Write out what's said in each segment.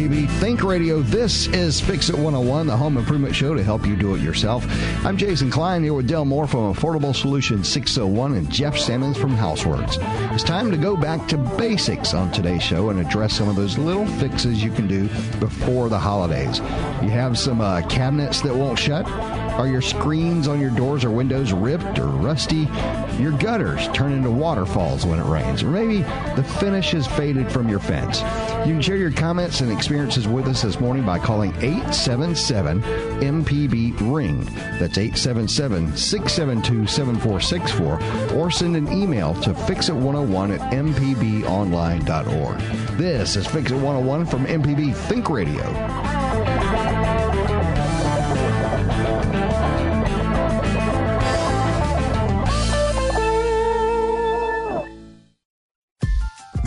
MPB Think Radio, this is Fix It 101, the home improvement show to help you do it yourself. I'm Jason Klein here with Dell Moore from Affordable Solutions 601 and Jeff Sammons from Houseworks. It's time to go back to basics on today's show and address some of those little fixes you can do before the holidays. You have some uh, cabinets that won't shut. Are your screens on your doors or windows ripped or rusty? Your gutters turn into waterfalls when it rains. Or maybe the finish has faded from your fence. You can share your comments and experiences with us this morning by calling 877 MPB Ring. That's 877 672 7464. Or send an email to fixit101 at mpbonline.org. This is Fix It 101 from MPB Think Radio.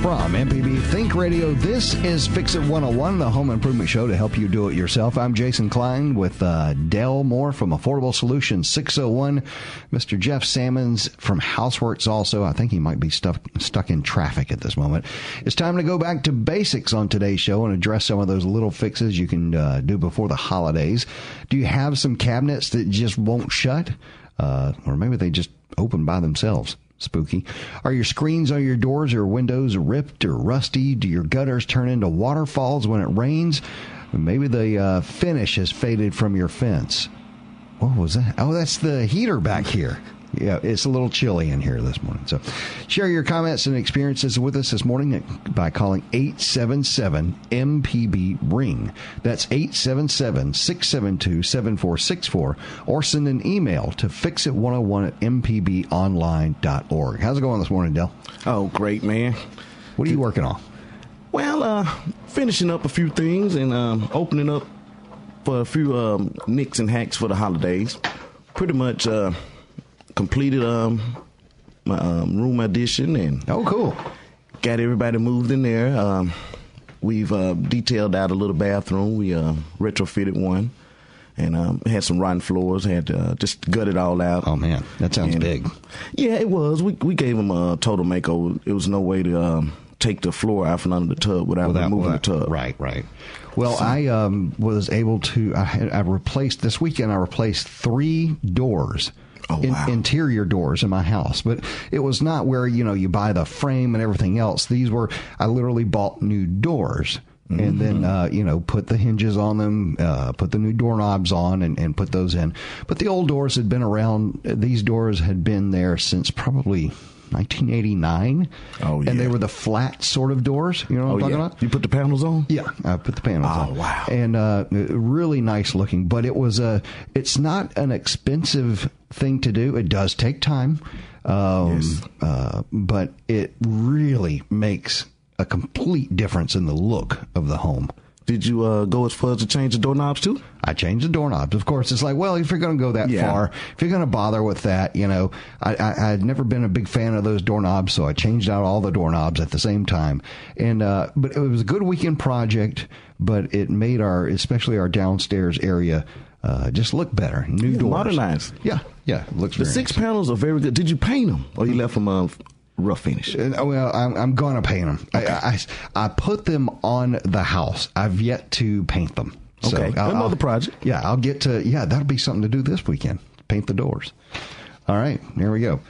From MPB Think Radio, this is Fix It 101, the home improvement show to help you do it yourself. I'm Jason Klein with uh, Dell Moore from Affordable Solutions 601. Mr. Jeff Sammons from Houseworks also. I think he might be stuck, stuck in traffic at this moment. It's time to go back to basics on today's show and address some of those little fixes you can uh, do before the holidays. Do you have some cabinets that just won't shut? Uh, or maybe they just open by themselves spooky. Are your screens on your doors or windows ripped or rusty? Do your gutters turn into waterfalls when it rains? Maybe the uh, finish has faded from your fence. What was that? Oh, that's the heater back here. Yeah, it's a little chilly in here this morning. So share your comments and experiences with us this morning by calling 877 MPB Ring. That's 877 672 7464 or send an email to fixit101 at mpbonline.org. How's it going this morning, Dell? Oh, great, man. What are you working on? Well, uh, finishing up a few things and um, opening up for a few um, nicks and hacks for the holidays. Pretty much uh, completed um, my um, room addition and Oh, cool. got everybody moved in there. Um, we've uh, detailed out a little bathroom. We uh, retrofitted one and um, had some rotten floors. Had to, uh, just gut it all out. Oh, man. That sounds And- big. Yeah, it was. We we gave them a total makeover. It was no way to um, take the floor out from under the tub without, Without- removing without- the tub. Right, right. Well, I um, was able to. I, I replaced this weekend. I replaced three doors. Oh, wow. interior doors in my house, but it was not where you know you buy the frame and everything else. These were I literally bought new doors and then uh, you know put the hinges on them, uh, put the new doorknobs on, and, and put those in. But the old doors had been around. These doors had been there since probably 1989. Oh, and they were the flat sort of doors. You know what Oh I'm talking yeah. about? You put the panels on. Yeah, I put the panels Oh, on. wow. And uh, really nice looking, but it was a. It's not an expensive thing to do. It does take time, um, Yes. uh, but it really makes a complete difference in the look of the home. Did you uh, go as far as to change the doorknobs too? I changed the doorknobs. Of course, it's like, well, if you're going to go that Yeah. far, if you're going to bother with that, you know, I, I, I'd never been a big fan of those doorknobs, so I changed out all the doorknobs at the same time. And, uh, but it was a good weekend project, but it made our, especially our downstairs area, uh, just look better. New doors. modernized. Yeah. Yeah. Looks The six nice. panels are very good. Did you paint them or you left them uh, rough finish? Uh, well, I'm, I'm going to paint them. I, I, I put them on the house. I've yet to paint them. So Okay, I'll- another project. Yeah, I'll get to. Yeah, that'll be something to do this weekend. Paint the doors. All right, here we go.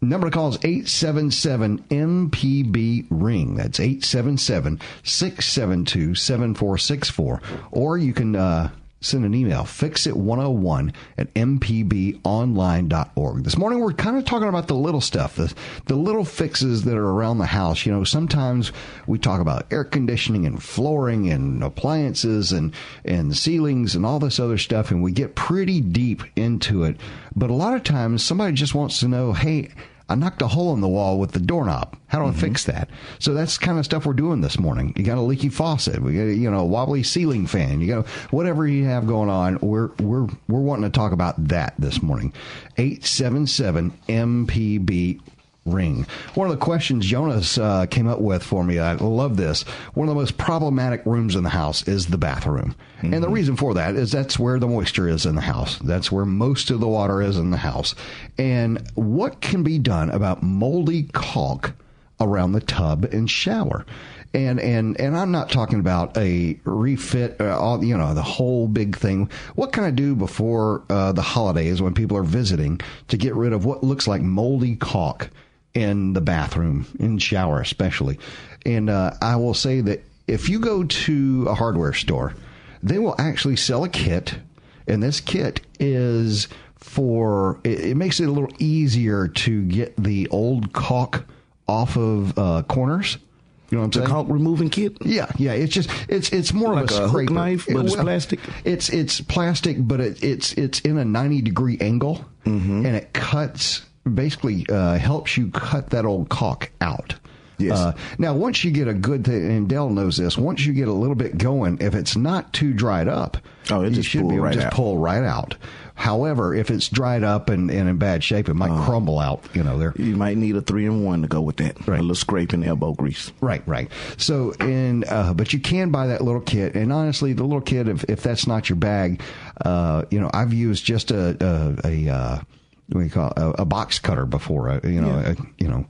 Number to call is 877 MPB Ring. That's 877 672 7464. Or you can uh, send an email, fixit101 at mpbonline.org. This morning we're kind of talking about the little stuff, the, the little fixes that are around the house. You know, sometimes we talk about air conditioning and flooring and appliances and, and ceilings and all this other stuff, and we get pretty deep into it. But a lot of times somebody just wants to know, hey, I knocked a hole in the wall with the doorknob. How do I mm-hmm. fix that? So that's the kind of stuff we're doing this morning. You got a leaky faucet. We got you know a wobbly ceiling fan. You got whatever you have going on. We're we're we're wanting to talk about that this morning. Eight seven seven MPB ring. One of the questions Jonas uh, came up with for me, I love this. One of the most problematic rooms in the house is the bathroom. And the reason for that is that's where the moisture is in the house. That's where most of the water is in the house. And what can be done about moldy caulk around the tub and shower? And and and I'm not talking about a refit, uh, all, you know, the whole big thing. What can I do before uh, the holidays when people are visiting to get rid of what looks like moldy caulk in the bathroom, in shower especially? And uh, I will say that if you go to a hardware store, they will actually sell a kit, and this kit is for it, it makes it a little easier to get the old caulk off of uh, corners. You know what I'm The saying? caulk removing kit. Yeah, yeah. It's just it's it's more Like of a, a hook scraper. knife, but it's plastic? It's it's plastic, but it, it's it's in a 90 degree angle, Mm-hmm. and it cuts basically uh, helps you cut that old caulk out. Yes. Uh, now, once you get a good thing, and Dell knows this, once you get a little bit going, if it's not too dried up, Oh, it just should be able right to just out. pull right out. However, if it's dried up and, and in bad shape, it might Oh. crumble out. You know, there. You might need a three in one to go with that. Right. A little scraping elbow grease. Right, right. So, and uh, but you can buy that little kit, and honestly, the little kit, if if that's not your bag, uh, you know, I've used just a a, a uh, what do you call it? a, a box cutter before. Uh, you know, Yeah. a, you know,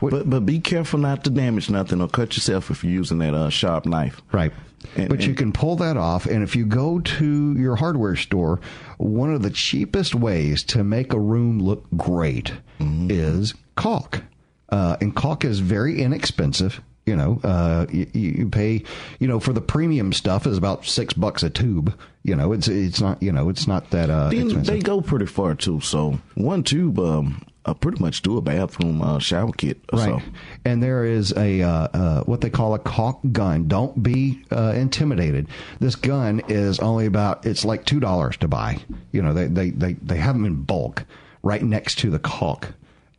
what, But but be careful not to damage nothing or cut yourself if you're using that uh, sharp knife. Right. And- but you can pull that off. And if you go to your hardware store, one of the cheapest ways to make a room look great Mm-hmm. is caulk. Uh, and caulk is very inexpensive. You know, uh, you, you pay, you know, for the premium stuff is about six bucks a tube. You know, it's it's not, you know, it's not that uh, they go pretty far too. So one tube, um, uh, pretty much do a bathroom uh, shower kit. Right. So. And there is a uh, uh, what they call a caulk gun. Don't be uh, intimidated. This gun is only about it's like two dollars to buy. You know, they, they they they have them in bulk right next to the caulk.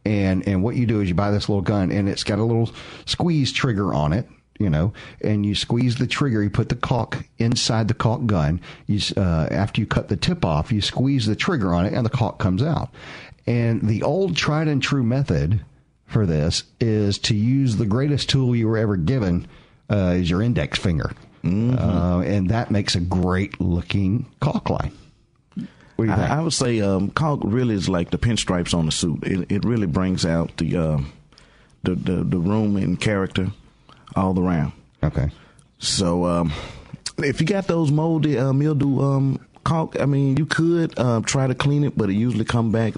And and what you do is you buy this little gun and it's got a little squeeze trigger on it. You know, and you squeeze the trigger. You put the caulk inside the caulk gun. You uh, after you cut the tip off, you squeeze the trigger on it, and the caulk comes out. And the old tried and true method for this is to use the greatest tool you were ever given uh, is your index finger, uh, and that makes a great looking caulk line. What do you think? I, I would say um, caulk really is like the pinstripes on the suit. It, it really brings out the, um the the the room and character all around. okay. So um, if you got those moldy uh, mildew um, caulk, I mean, you could uh, try to clean it, but it usually come back.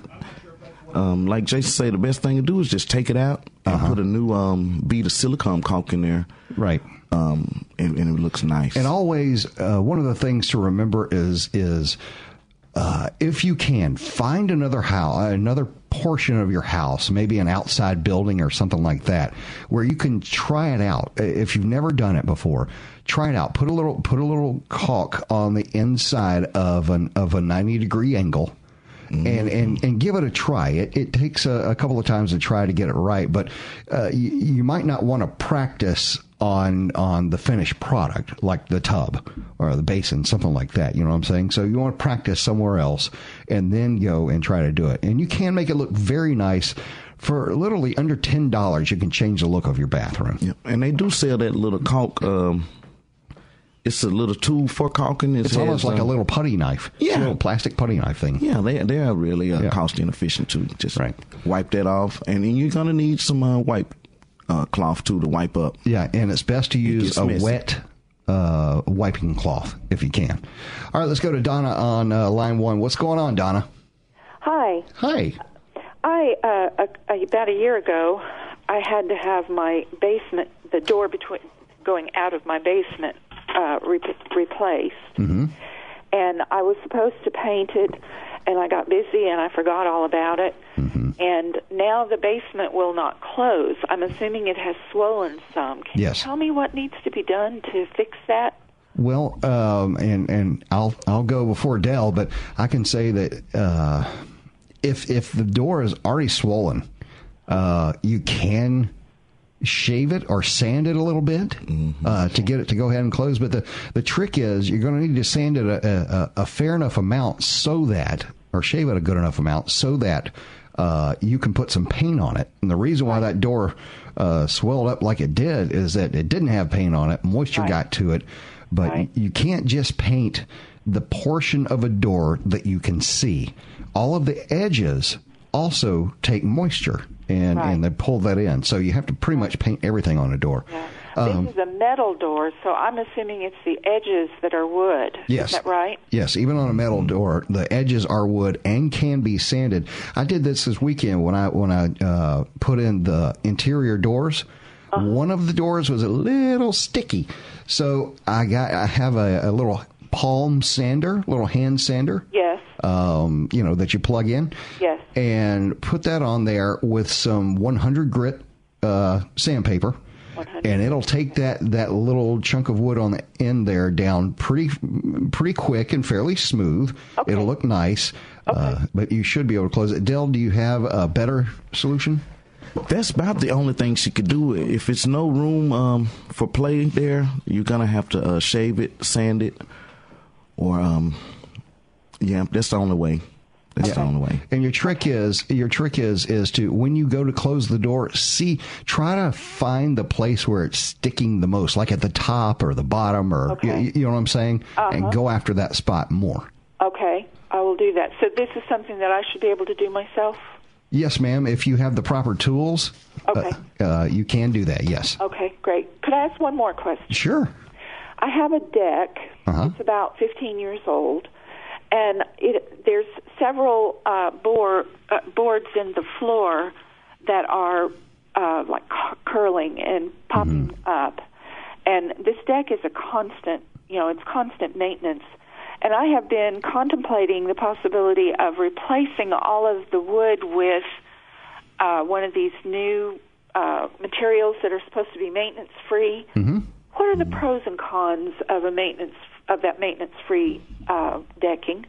Um, like Jason say, the best thing to do is just take it out and put a new um, bead of silicone caulk in there, Right. um, and, and it looks nice. And always, uh, one of the things to remember is is uh, if you can find another house, another portion of your house, maybe an outside building or something like that, where you can try it out. If you've never done it before, try it out. Put a little put a little caulk on the inside of an of a ninety degree angle. And, and and give it a try. It, it takes a, a couple of times to try to get it right, but uh, you, you might not want to practice on on the finished product, like the tub or the basin, something like that. You know what I'm saying? So you want to practice somewhere else, and then go and try to do it. And you can make it look very nice for literally under ten dollars. You can change the look of your bathroom. Yep. And they do sell that little caulk. Um, it's a little tool for caulking. It It's almost like a um, little putty knife. It's a Yeah. little plastic putty knife thing. Yeah, they they are really uh, Yeah. cost inefficient too. Just Right. wipe that off, and then you're gonna need some uh, wipe uh, cloth too to wipe up. Yeah, and it's best to use a messy. wet uh, wiping cloth if you can. All right, let's go to Donna on uh, line one. What's going on, Donna? Hi. Hi. I uh, a, about a year ago, I had to have my basement, the door between going out of my basement, uh, re- replaced. Mm-hmm. And I was supposed to paint it, and I got busy and I forgot all about it. Mm-hmm. And now the basement will not close. I'm assuming it has swollen some. Can Yes. you tell me what needs to be done to fix that? Well, um, and and I'll I'll go before Dell, but I can say that uh, if if the door is already swollen, Uh, you can shave it or sand it a little bit mm-hmm. uh, to get it to go ahead and close. But the, the trick is you're going to need to sand it a, a, a, fair enough amount so that, or shave it a good enough amount so that uh, you can put some paint on it. And the reason why that door uh, swelled up like it did is that it didn't have paint on it, moisture right. got to it. But right. you can't just paint the portion of a door that you can see. All of the edges also take moisture and, right. and they pull that in. So you have to pretty much paint everything on a door. Yeah. Um, this is a metal door, so I'm assuming it's the edges that are wood. Yes. Is that right? Yes, even on a metal door, the edges are wood and can be sanded. I did this this weekend when I when I uh, put in the interior doors. Uh-huh. One of the doors was a little sticky, so I got I have a, a little palm sander, little hand sander. Yes. Um, you know that you plug in. Yes. And put that on there with some 100 grit uh, sandpaper. 100. And it'll take that, that little chunk of wood on the end there down pretty pretty quick and fairly smooth. Okay. It'll look nice, okay. uh, but you should be able to close it. Dell, do you have a better solution? That's about the only thing she could do. If it's no room um, for play there, you're gonna have to uh, shave it, sand it, or um, yeah, that's the only way. That's yeah. the only way. And your trick is your trick is is to when you go to close the door, see try to find the place where it's sticking the most, like at the top or the bottom, or okay. you, you, know what I'm saying, uh-huh. and go after that spot more. Okay, I will do that. So this is something that I should be able to do myself. Yes, ma'am. If you have the proper tools, uh, okay. Uh, uh, you can do that. Yes. Okay, great. Could I ask one more question? Sure. I have a deck. Uh-huh. It's about 15 years old, and it, there's several uh, board, uh, boards in the floor that are uh, like curling and popping mm-hmm. up. And this deck is a constant, you know, it's constant maintenance. And I have been contemplating the possibility of replacing all of the wood with uh, one of these new uh, materials that are supposed to be maintenance free. Mm-hmm. What are the pros and cons of a maintenance of that maintenance free uh, decking?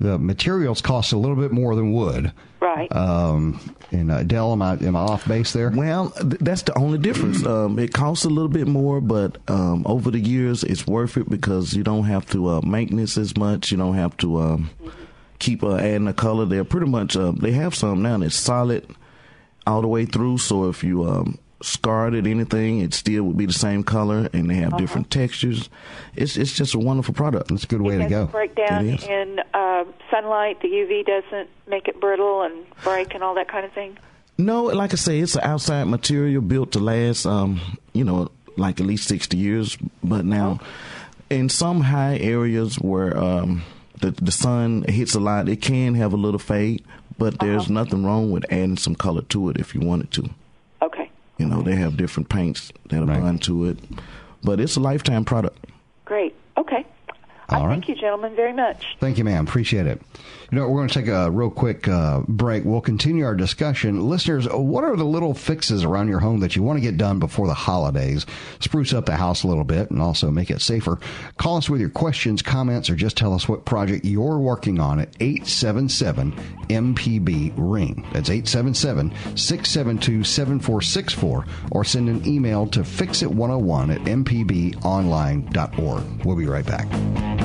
The materials cost a little bit more than wood. Right. Um, and uh, Dell, am I, am I off base there? Well, th- that's the only difference. Um, it costs a little bit more, but um, over the years, it's worth it because you don't have to uh, maintenance as much. You don't have to um, keep uh, adding a color. They're pretty much uh, they have some now that's solid all the way through. So if you um, scarred it, anything, it still would be the same color, and they have uh-huh. different textures. It's it's just a wonderful product. It's a good way it to go. Break down in uh, sunlight. The UV doesn't make it brittle and break and all that kind of thing. No, like I say, it's an outside material built to last. Um, you know, like at least sixty years. But now, oh. in some high areas where um, the the sun hits a lot, it can have a little fade. But there's uh-huh. nothing wrong with adding some color to it if you wanted to. You know, they have different paints that apply right. to it, but it's a lifetime product. Great. All right. Thank you, gentlemen, very much. Thank you, ma'am. Appreciate it. You know, we're going to take a real quick uh, break. We'll continue our discussion. Listeners, what are the little fixes around your home that you want to get done before the holidays? Spruce up the house a little bit and also make it safer. Call us with your questions, comments, or just tell us what project you're working on at 877 MPB Ring. That's 877 672 7464 or send an email to fixit101 at mpbonline.org. We'll be right back.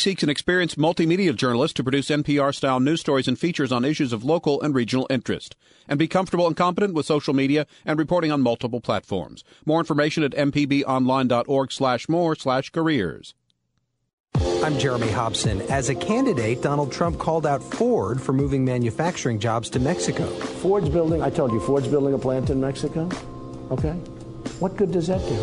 Seeks an experienced multimedia journalist to produce NPR style news stories and features on issues of local and regional interest, and be comfortable and competent with social media and reporting on multiple platforms. More information at mpbonline.org slash more slash careers. I'm Jeremy Hobson. As a candidate, Donald Trump called out Ford for moving manufacturing jobs to Mexico. Ford's building, I told you, Ford's building a plant in Mexico. Okay? What good does that do?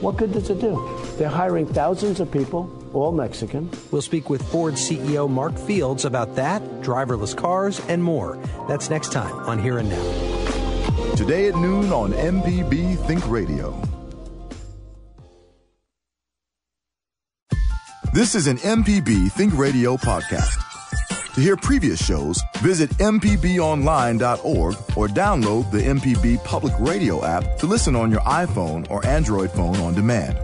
What good does it do? They're hiring thousands of people, all Mexican. We'll speak with Ford CEO Mark Fields about that, driverless cars, and more. That's next time on Here and Now. Today at noon on MPB Think Radio. This is an MPB Think Radio podcast. To hear previous shows, visit MPBOnline.org or download the MPB Public Radio app to listen on your iPhone or Android phone on demand.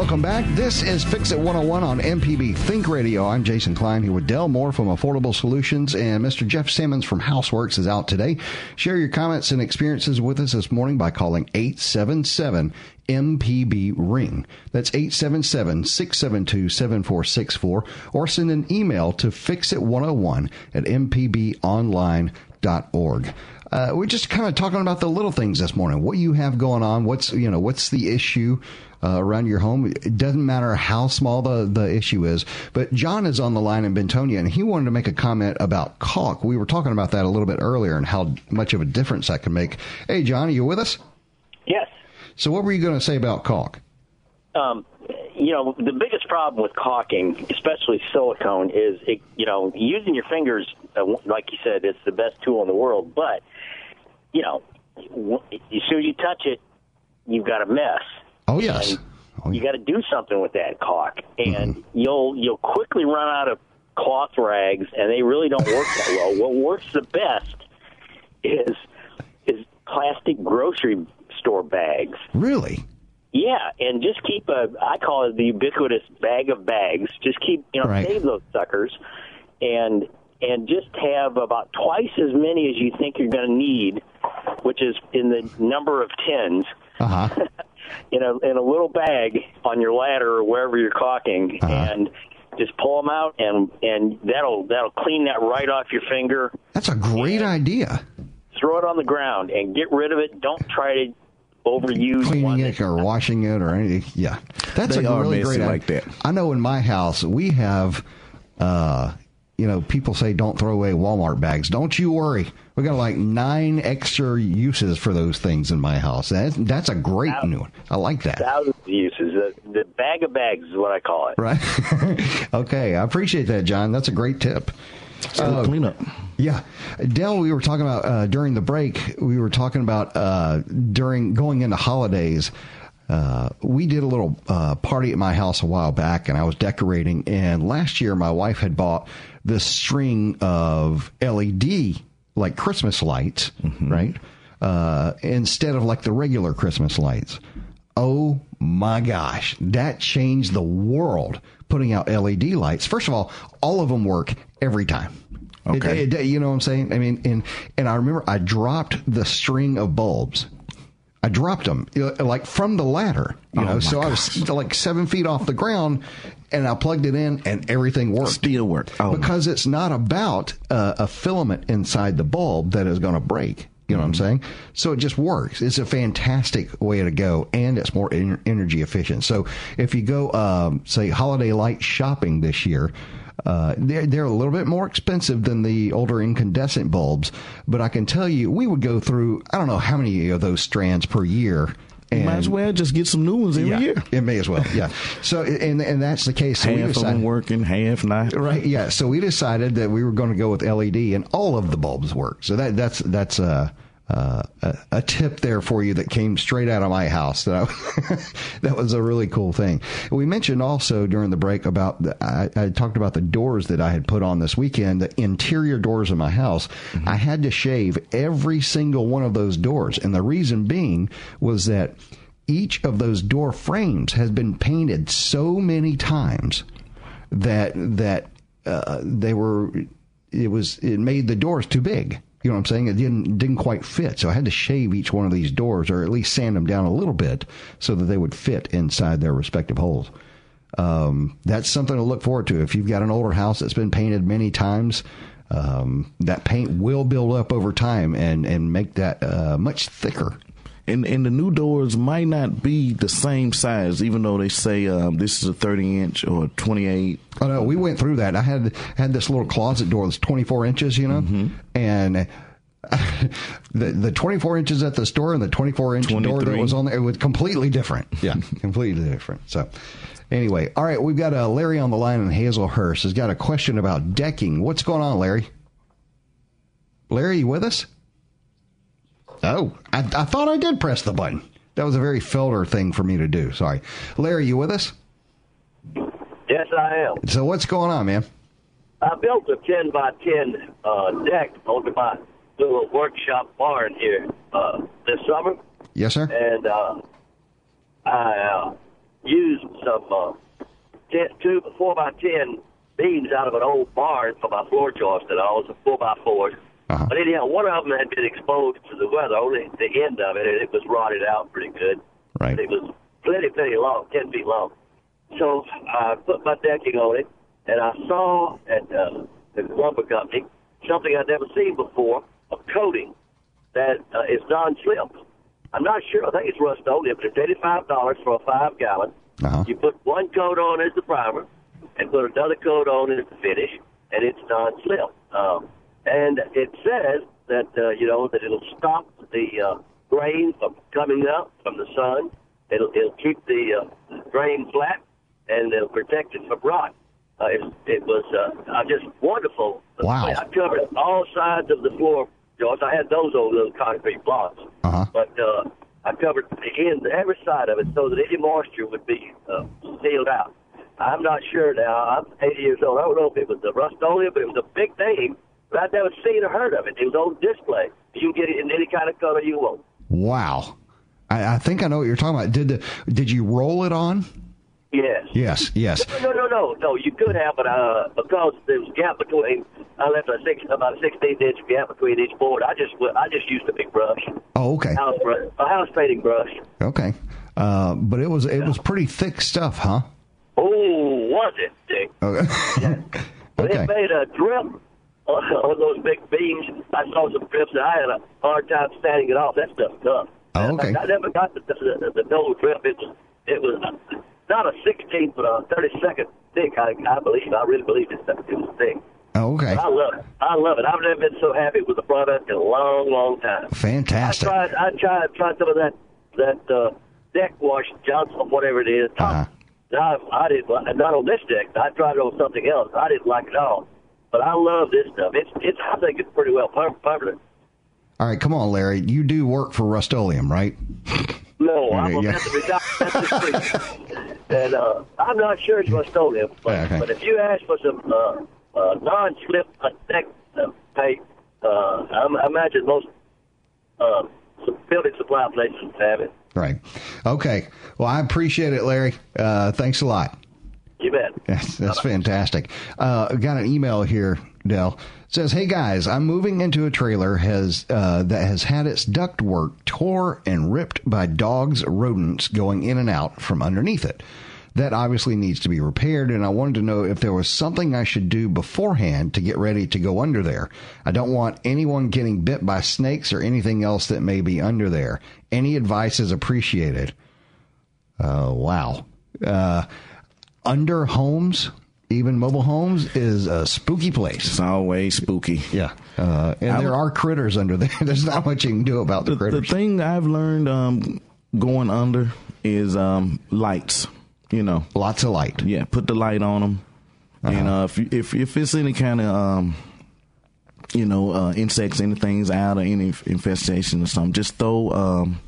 Welcome back. This is Fix It 101 on MPB Think Radio. I'm Jason Klein here with Dell Moore from Affordable Solutions and Mr. Jeff Simmons from Houseworks is out today. Share your comments and experiences with us this morning by calling 877 MPB Ring. That's 877-672-7464 or send an email to fixit101 at mpbonline.org. Uh, we're just kind of talking about the little things this morning. What you have going on? What's you know? What's the issue uh, around your home? It doesn't matter how small the the issue is. But John is on the line in Bentonia, and he wanted to make a comment about caulk. We were talking about that a little bit earlier, and how much of a difference that can make. Hey, John, are you with us? Yes. So, what were you going to say about caulk? Um, you know, the biggest problem with caulking, especially silicone, is it, you know using your fingers. Uh, like you said, it's the best tool in the world, but you know, as soon as you touch it, you've got a mess. Oh yes. Oh, you got to do something with that caulk, and mm-hmm. you'll you'll quickly run out of cloth rags, and they really don't work that well. What works the best is is plastic grocery store bags. Really? Yeah, and just keep a I call it the ubiquitous bag of bags. Just keep you know right. save those suckers, and and just have about twice as many as you think you're going to need, which is in the number of tins. Uh-huh. in a in a little bag on your ladder or wherever you're caulking, uh-huh. and just pull them out, and and that'll that'll clean that right off your finger. That's a great idea. Throw it on the ground and get rid of it. Don't try to overuse cleaning one. it or washing it or anything. Yeah, that's they a really great like that. I know in my house we have. Uh, you know, people say don't throw away Walmart bags. Don't you worry. We got like nine extra uses for those things in my house. That, that's a great thousands, new one. I like that. Thousands of uses. The, the bag of bags is what I call it. Right. okay. I appreciate that, John. That's a great tip. Uh, cleanup. Yeah, Dell. We were talking about uh, during the break. We were talking about uh, during going into holidays. Uh, we did a little uh, party at my house a while back, and I was decorating. And last year, my wife had bought this string of LED like Christmas lights, mm-hmm. right? Uh, instead of like the regular Christmas lights. Oh my gosh, that changed the world. Putting out LED lights. First of all, all of them work every time. Okay. It, it, you know what I'm saying? I mean, and and I remember I dropped the string of bulbs I dropped them like from the ladder, you know. Oh so gosh. I was like seven feet off the ground, and I plugged it in, and everything worked. Still worked oh because it's not about uh, a filament inside the bulb that is going to break. You know what I'm mm-hmm. saying? So it just works. It's a fantastic way to go, and it's more energy efficient. So if you go, um, say, holiday light shopping this year, uh, they're, they're a little bit more expensive than the older incandescent bulbs, but I can tell you, we would go through, I don't know how many of those strands per year. And might as well just get some new ones every yeah, year. It may as well, yeah. So, and and that's the case. So half we decided, of them working, half not. Right, yeah. So we decided that we were going to go with LED, and all of the bulbs work. So that that's that's uh uh, a, a, tip there for you that came straight out of my house. That I, that was a really cool thing. We mentioned also during the break about the, I, I, talked about the doors that I had put on this weekend, the interior doors of my house. Mm-hmm. I had to shave every single one of those doors, and the reason being was that each of those door frames has been painted so many times that that uh, they were it was it made the doors too big you know what I'm saying? It didn't didn't quite fit, so I had to shave each one of these doors, or at least sand them down a little bit, so that they would fit inside their respective holes. Um, that's something to look forward to. If you've got an older house that's been painted many times, um, that paint will build up over time and and make that uh, much thicker. And and the new doors might not be the same size, even though they say um, this is a 30 inch or 28. Oh no, we went through that. I had had this little closet door that's 24 inches, you know, Mm-hmm. and. the the 24 inches at the store and the 24 inch door that was on there it was completely different. Yeah, completely different. So, anyway, all right, we've got uh, Larry on the line, and Hazlehurst has got a question about decking. What's going on, Larry? Larry, you with us? Oh, I, I thought I did press the button. That was a very Felder thing for me to do. Sorry, Larry, you with us? Yes, I am. So what's going on, man? I built a 10 by 10 uh, deck onto my little workshop barn here uh, this summer, Yes, sir. and uh, I uh, used some uh, ten, two four by 10 beams out of an old barn for my floor joists and all, some four by fours. Uh-huh. But anyhow, one of them had been exposed to the weather, only the end of it, and it was rotted out pretty good. Right. It was plenty, plenty long, 10 feet long. So I put my decking on it, and I saw at uh, the lumber company something I'd never seen before, a coating that uh, is non-slip. I'm not sure. I think it's rust-oleum, but it's $85 for a five-gallon. Uh-huh. You put one coat on as the primer and put another coat on as the finish, and it's non-slip. Um, and it says that, uh, you know, that it'll stop the uh, grain from coming up from the sun. It'll, it'll keep the uh, grain flat, and it'll protect it from rot. Uh, it, it was uh, uh, just wonderful. Wow. I covered all sides of the floor, George. I had those old little concrete blocks. Uh-huh. But uh, I covered the end, every side of it, so that any moisture would be uh, sealed out. I'm not sure now. I'm 80 years old. I don't know if it was the rust-oleum, but it was a big thing. I'd never seen or heard of it. It was on display. You can get it in any kind of color you want. Wow. I, I think I know what you're talking about. Did the, did you roll it on? Yes. Yes, yes. No, no, no, no. You could have, but uh, because there was a gap between, I left a six, about a 16 inch gap between each board. I just, I just used a big brush, Oh, okay. house brush, a house painting brush. Okay. Uh, but it was it was pretty thick stuff, huh? Oh, was it, Dick? Okay. But okay. It made a drip on, those big beams. I saw some drips, and I had a hard time standing it off. That stuff's tough. Oh, okay. I, I never got the, the, the double drip. It was, it was not a 16th, but a 32nd thick. I, I believe. I really believe it. It was thick. Oh, okay. I love it. I love it. I've never been so happy with a product in a long, long time. Fantastic. I tried. I tried. Tried some of that that uh, deck wash Johnson, whatever it is. Uh-huh. I, I didn't. Not on this deck. I tried it on something else. I didn't like it at all. But I love this stuff. It's. It's. I think it's pretty well popular. All right, come on, Larry. You do work for Rust-Oleum, right? No, I'm Okay, a yeah. that's a retired Methodist and uh, I'm not sure it's Rust-Oleum, but, Yeah, okay. but if you ask for some uh, uh, non-slip uh, deck uh, tape, uh, I, I imagine most uh, building supply places have it. Right. Okay. Well, I appreciate it, Larry. Uh, thanks a lot. You bet. That's, that's fantastic. Uh, got an email here, Dell. Says, "Hey guys, I'm moving into a trailer has uh, that has had its ductwork tore and ripped by dogs, rodents going in and out from underneath it. That obviously needs to be repaired, and I wanted to know if there was something I should do beforehand to get ready to go under there. I don't want anyone getting bit by snakes or anything else that may be under there. Any advice is appreciated." Uh, wow. Under homes, even mobile homes, is a spooky place. It's always spooky. Yeah. Uh, and I there would- are critters under there. There's not much you can do about the The, the thing I've learned um, going under is um, lights. You know, Lots of light. yeah, put the light on them, and uh, if if if it's any kind of um, you know uh, insects, anything's out or any infestation or something, just throw um,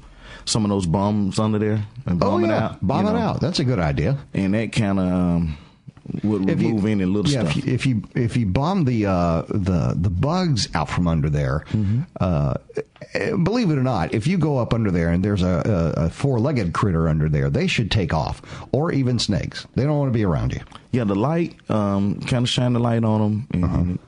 some of those bombs under there and Oh, bomb it out. Bomb you it know. out. That's a good idea. and that kind of um, would If you- remove any little yeah, stuff. If you, if you if you bomb the uh, the the bugs out from under there, Mm-hmm. uh, eh, believe it or not, if you go up under there and there's a, a, a four legged critter under there, they should take off, or even snakes. They don't want to be around you. Yeah, the light, um, kind of shine the light on them, and, Uh-huh. and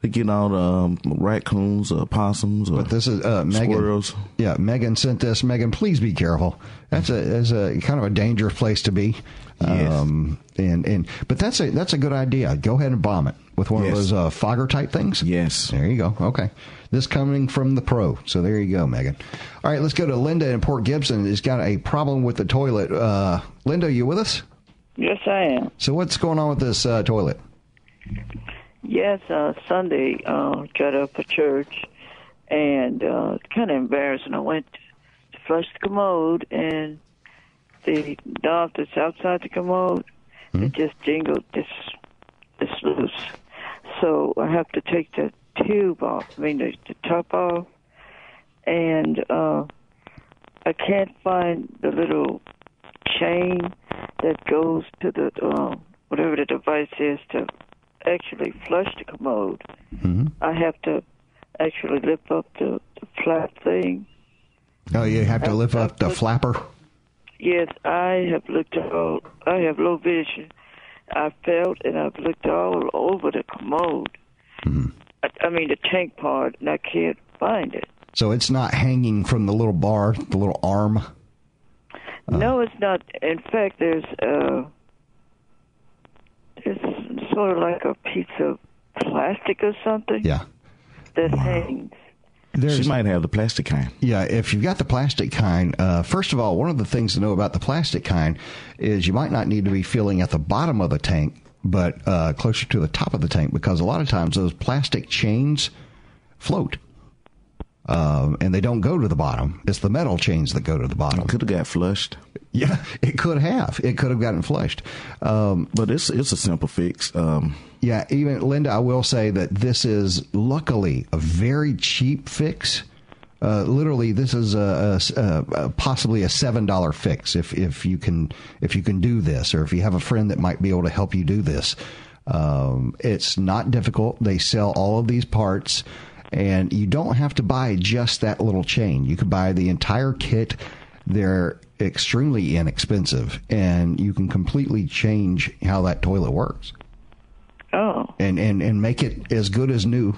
they get all the um, raccoons or possums or But this is uh, Megan. squirrels. Yeah, Megan sent this. Megan, please be careful. That's a that's a kind of a dangerous place to be. Yes. Um, and and but that's a that's a good idea. Go ahead and bomb it. with one Yes. of those uh, fogger type things. Yes. There you go. Okay. This coming from the pro. So there you go, Megan. All right, let's go to Linda in Port Gibson. Has got a problem with the toilet. Uh, Linda, you with us? Yes, I am. So what's going on with this uh, toilet? Yes, uh, Sunday, uh, got up at church, and uh, it's kind of embarrassing. I went to flush the commode, and the knob that's outside the commode, it just jingled this this loose. So I have to take the tube off, I mean the, the top off, and uh, I can't find the little chain that goes to the uh, whatever the device is to actually flush the commode. I have to actually lift up the, the flap thing. Oh, you have to lift up the flapper. Yes, I have looked all. I have low vision. I felt and I've looked all over the commode. I, I mean the tank part, and I can't find it. So it's not hanging from the little bar, the little arm. No, it's not. In fact, there's uh, there's sort of like a piece of plastic or something Yeah. that hangs. There's, she might have the plastic kind. Yeah, if you've got the plastic kind, uh, first of all, one of the things to know about the plastic kind is you might not need to be filling at the bottom of the tank, but uh, closer to the top of the tank, because a lot of times those plastic chains float. Um, and they don't go to the bottom. It's the metal chains that go to the bottom. Could have got flushed. Yeah, it could have. It could have gotten flushed. Um, but it's it's a simple fix. Um, yeah, even Linda, I will say that this is luckily a very cheap fix. Uh, literally, this is a, a, a possibly a seven dollar fix if if you can if you can do this, or if you have a friend that might be able to help you do this. Um, it's not difficult. They sell all of these parts, and you don't have to buy just that little chain. You could buy the entire kit. They're extremely inexpensive, and you can completely change how that toilet works Oh, and and and make it as good as new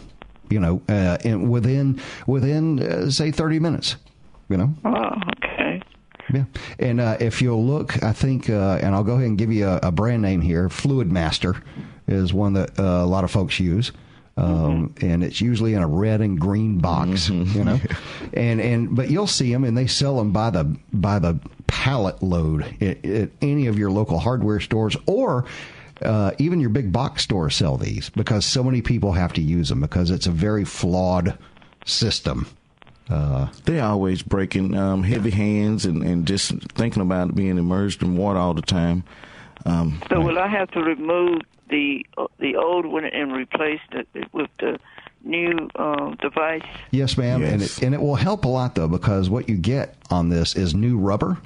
you know uh, in within within uh, say 30 minutes you know oh, okay. yeah and uh, if you'll look i think uh, and i'll go ahead and give you a, a brand name here Fluidmaster is one that uh, a lot of folks use um, and it's usually in a red and green box, you know, and and but you'll see them, and they sell them by the by the pallet load at, at any of your local hardware stores, or uh, even your big box stores sell these because so many people have to use them because it's a very flawed system. Uh, They're always breaking um, heavy hands and, and just thinking about being immersed in water all the time. Um, So will I have to remove the uh, the old one and replace it with the new um, device? Yes, ma'am, and it, and it will help a lot though because what you get on this is new rubber.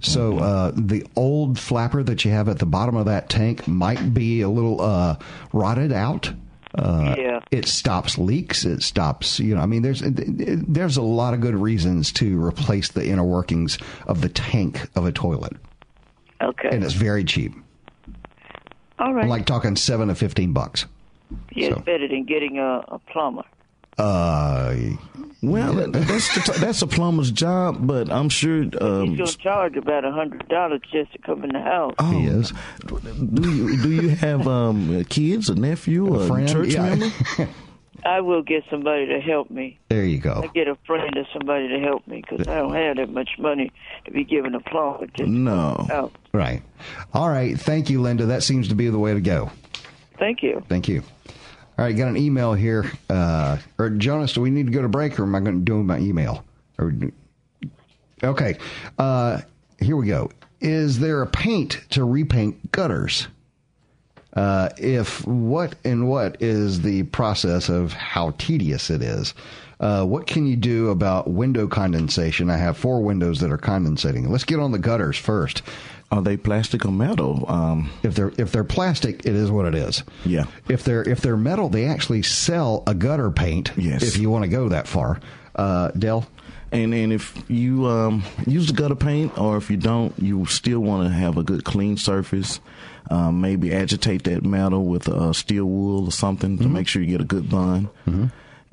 So uh, the old flapper that you have at the bottom of that tank might be a little uh, rotted out. Uh, Yeah. It stops leaks. It stops. You know, I mean, there's there's a lot of good reasons to replace the inner workings of the tank of a toilet, Okay. and it's very cheap. All right. I'm like talking seven to fifteen bucks. yeah, so- it's better than getting a, a plumber. Uh, well, that's the, that's a plumber's job, but I'm sure. Um, He's going to charge about a hundred dollars just to come in the house. oh, he is. Do you do you have um, kids, a nephew, a, friend? church Yeah. member? I will get somebody to help me. There you go. I get a friend or somebody to help me because I don't have that much money to be giving a plumber. Just to No. Right. All right. Thank you, Linda. That seems to be the way to go. Thank you. Thank you. All right, got an email here. Uh, or Jonas, do we need to go to break, or am I going to do my email? Or okay, uh, here we go. Is there a paint to repaint gutters? Uh, if what and what is the process of how tedious it is? Uh, what can you do about window condensation? I have four windows that are condensating. Let's get on the gutters first. Are they plastic or metal? Um, If they're if they're plastic, it is what it is. Yeah. If they're if they're metal, they actually sell a gutter paint. Yes. If you want to go that far, uh, Dell. And and if you um, use the gutter paint, or if you don't, you still want to have a good clean surface. Um, maybe agitate that metal with uh, steel wool or something to make sure you get a good bond.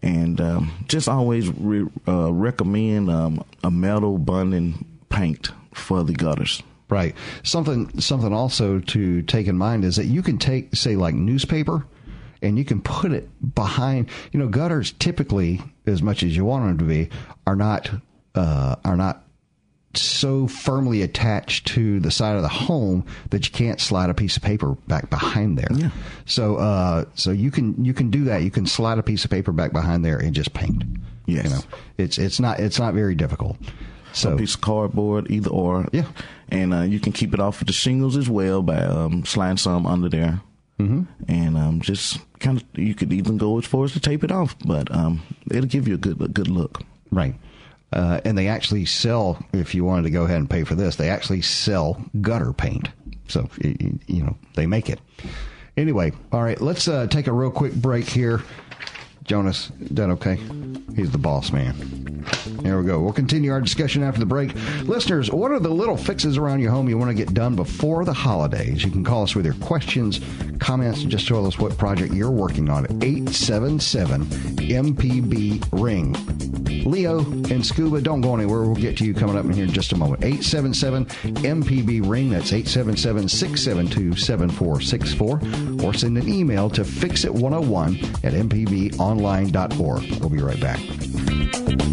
And um, just always re- uh, recommend um, a metal bonding paint for the gutters. Right. Something something also to take in mind is that you can take say like newspaper and you can put it behind. You know, gutters typically, as much as you want them to be, are not uh, are not so firmly attached to the side of the home that you can't slide a piece of paper back behind there. Yeah. So uh, so you can you can do that. You can slide a piece of paper back behind there and just paint. Yes. You know, it's it's not it's not very difficult. So a piece of cardboard, either or. Yeah. And uh, you can keep it off of the shingles as well by um, sliding some under there. Mm-hmm. And um, just kind of, you could even go as far as to tape it off, but um, it'll give you a good a good look. Right. Uh, and they actually sell, if you wanted to go ahead and pay for this, they actually sell gutter paint. So, you, you know, they make it. Anyway, all right, let's uh, take a real quick break here. Jonas, that okay? He's the boss man. There we go. We'll continue our discussion after the break. Listeners, what are the little fixes around your home you want to get done before the holidays? You can call us with your questions, comments, and just tell us what project you're working on at 877 MPB Ring. Leo and Scooba, don't go anywhere. We'll get to you coming up in here in just a moment. 877 MPB Ring. That's 877 672 7464. Or send an email to fixit101 at mpbonline.org. We'll be right back.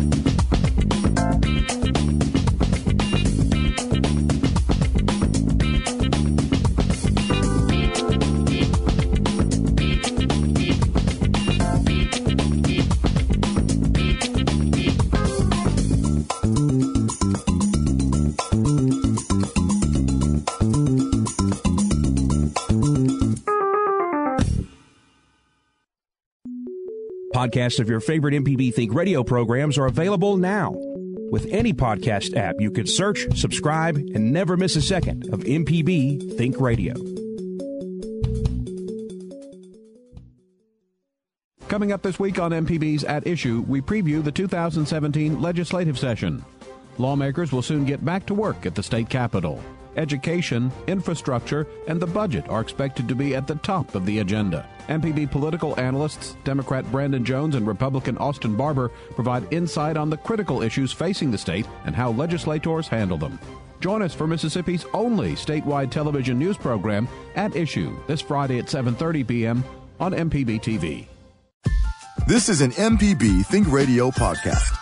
Podcasts of your favorite MPB Think radio programs are available now. With any podcast app, you can search, subscribe, and never miss a second of MPB Think Radio. Coming up this week on MPB's At Issue, we preview the 2017 legislative session. Lawmakers will soon get back to work at the state capitol. Education, infrastructure, and the budget are expected to be at the top of the agenda. MPB political analysts, Democrat Brandon Jones and Republican Austin Barber, provide insight on the critical issues facing the state and how legislators handle them. Join us for Mississippi's only statewide television news program, At Issue, this Friday at 7:30 p.m. on MPB TV. This is an MPB Think Radio podcast.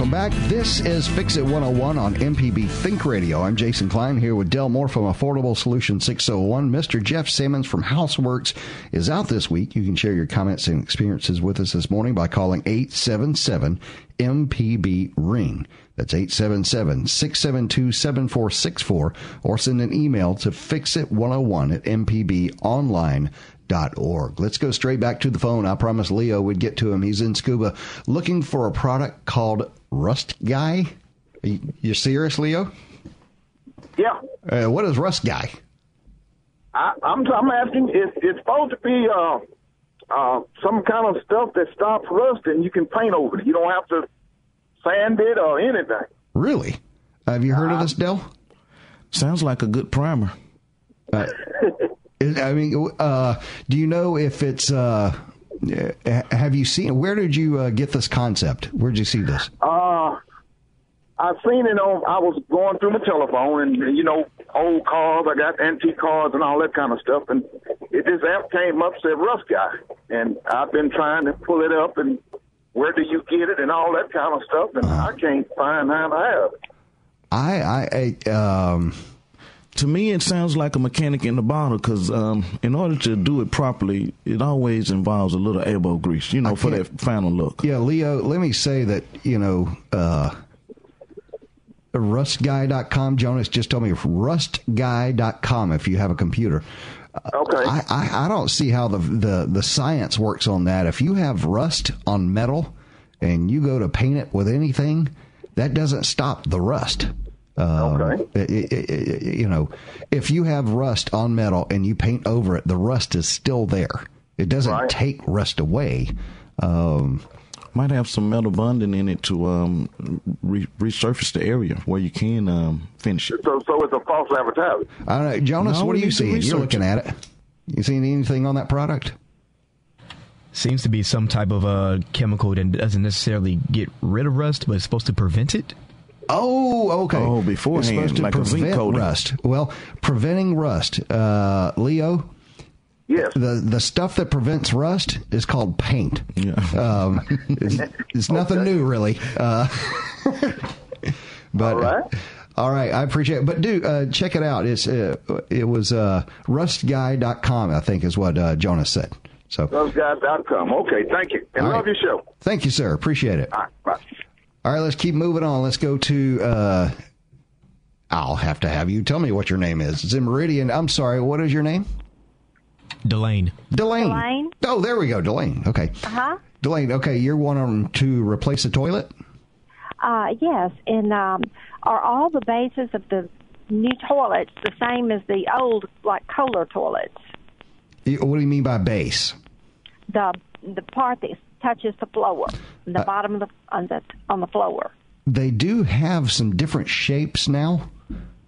Welcome back. This is Fix It 101 on MPB Think Radio. I'm Jason Klein here with Dell Moore from Affordable Solution 601. Mr. Jeff Simmons from Houseworks is out this week. You can share your comments and experiences with us this morning by calling 877 MPB Ring. That's 877 672 7464 or send an email to fixit101 at mpbonline.com org. Let's go straight back to the phone. I promised Leo we'd get to him. He's in Scooba looking for a product called Rust Guy. Are you, you serious, Leo? Yeah. Uh, what is Rust Guy? I, I'm I'm asking. It's it's supposed to be uh, uh, some kind of stuff that stops rust, and you can paint over it. You don't have to sand it or anything. Really? Have you heard of this, Dell? Sounds like a good primer. Uh, I mean, uh, do you know if it's? Uh, have you seen? Where did you uh, get this concept? Where did you see this? Uh, I've seen it on. I was going through my telephone, and you know, old cars. I got antique cars and all that kind of stuff, and it, this app came up said Rust Guy, and I've been trying to pull it up, and where do you get it, and all that kind of stuff, and I can't find how to have it. I I, I um to me, it sounds like a mechanic in the bottle because um, in order to do it properly, it always involves a little elbow grease, you know, for that final look. Yeah, Leo, let me say that, you know, uh, rustguy.com, Jonas just told me rustguy.com if you have a computer. Okay. I, I, I don't see how the, the, the science works on that. If you have rust on metal and you go to paint it with anything, that doesn't stop the rust. Um, okay. It, it, it, you know, if you have rust on metal and you paint over it, the rust is still there. It doesn't right. take rust away. Um, Might have some metal bonding in it to um, re- resurface the area where you can um, finish it. So, so it's a false advertisement. I don't know, Jonas. No, what are we you need to seeing? You're research looking at it. You seen anything on that product? seems to be some type of a chemical that doesn't necessarily get rid of rust, but it's supposed to prevent it. Oh, okay. Oh, It's beforehand, supposed to like a zinc prevent rust. Well, preventing rust, uh, Leo. Yes. The the stuff that prevents rust is called paint. Yeah. Um, it's, it's nothing new, really. Uh, but All right. all right, I appreciate it. But do uh, check it out. It's uh, it was uh, rustguy.com, I think, is what uh, Jonas said. So Thosguys.com. Okay, thank you. And All love right. your show. thank you, sir. Appreciate it. All right, bye. All right, let's keep moving on. Let's go to. Uh, I'll have to have you tell me what your name is. It's in Meridian. I'm sorry. What is your name? Delane. Delane. Delane. Oh, there we go. Delane. Okay. Uh huh. Delane. Okay, you're wanting to replace the toilet. Uh, yes, and um, are all the bases of the new toilets the same as the old, like Kohler toilets? What do you mean by base? The the part that touches the floor, the bottom of the on the on the floor. They do have some different shapes now,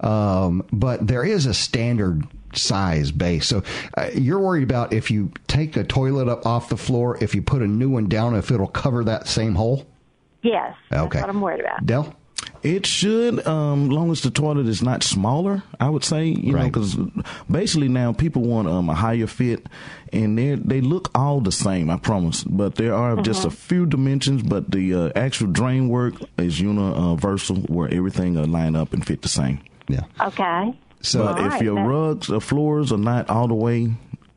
um, but there is a standard size base. So uh, you're worried about if you take a toilet up off the floor, if you put a new one down, if it'll cover that same hole. Yes, that's Okay. what I'm worried about. Dell. It should, um, long as the toilet is not smaller. I would say, you know, because basically now people want um, a higher fit, and they they look all the same. I promise, but there are just a few dimensions. But the uh, actual drain work is universal, where everything will line up and fit the same. Yeah. Okay. So but All if right, your that- rugs or floors are not all the way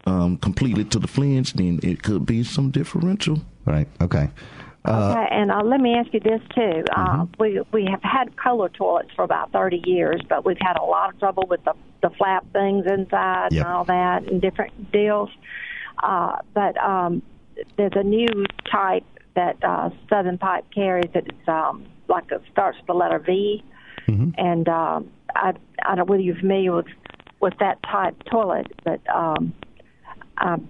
um, completely to the flinch, then it could be some differential. Right. Okay. Okay, and uh, let me ask you this too. Uh, we we have had Kohler toilets for about thirty years, but we've had a lot of trouble with the the flap things inside Yep. and all that, and different deals. Uh, but um, there's a new type that uh, Southern Pipe carries. that It's um, like it starts with the letter V, and um, I I don't know whether you're familiar with with that type toilet, but um, um,